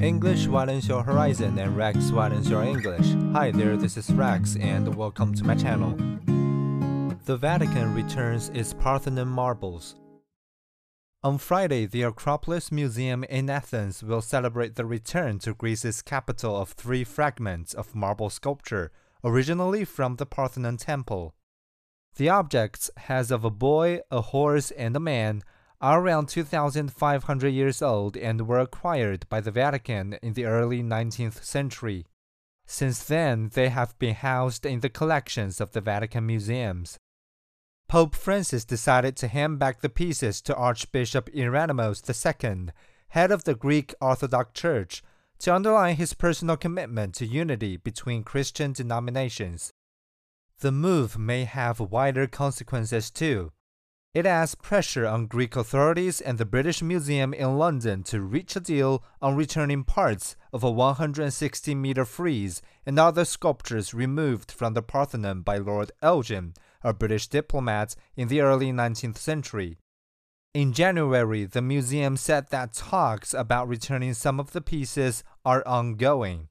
English widens your horizon and Rex widens your English. Hi there, this is Rex and welcome to my channel. The Vatican returns its Parthenon marbles. On Friday, the Acropolis Museum in Athens will celebrate the return to Greece's capital of three fragments of marble sculpture, originally from the Parthenon Temple. The objects, heads of a boy, a horse, and a man, are around 2,500 years old and were acquired by the Vatican in the early 19th century. Since then, they have been housed in the collections of the Vatican museums. Pope Francis decided to hand back the pieces to Archbishop Ieronymos II, head of the Greek Orthodox Church, to underline his personal commitment to unity between Christian denominations. The move may have wider consequences too. It adds pressure on Greek authorities and the British Museum in London to reach a deal on returning parts of a 160 meter frieze and other sculptures removed from the Parthenon by Lord Elgin, a British diplomat in the early 19th century. In January, the museum said that talks about returning some of the pieces are ongoing.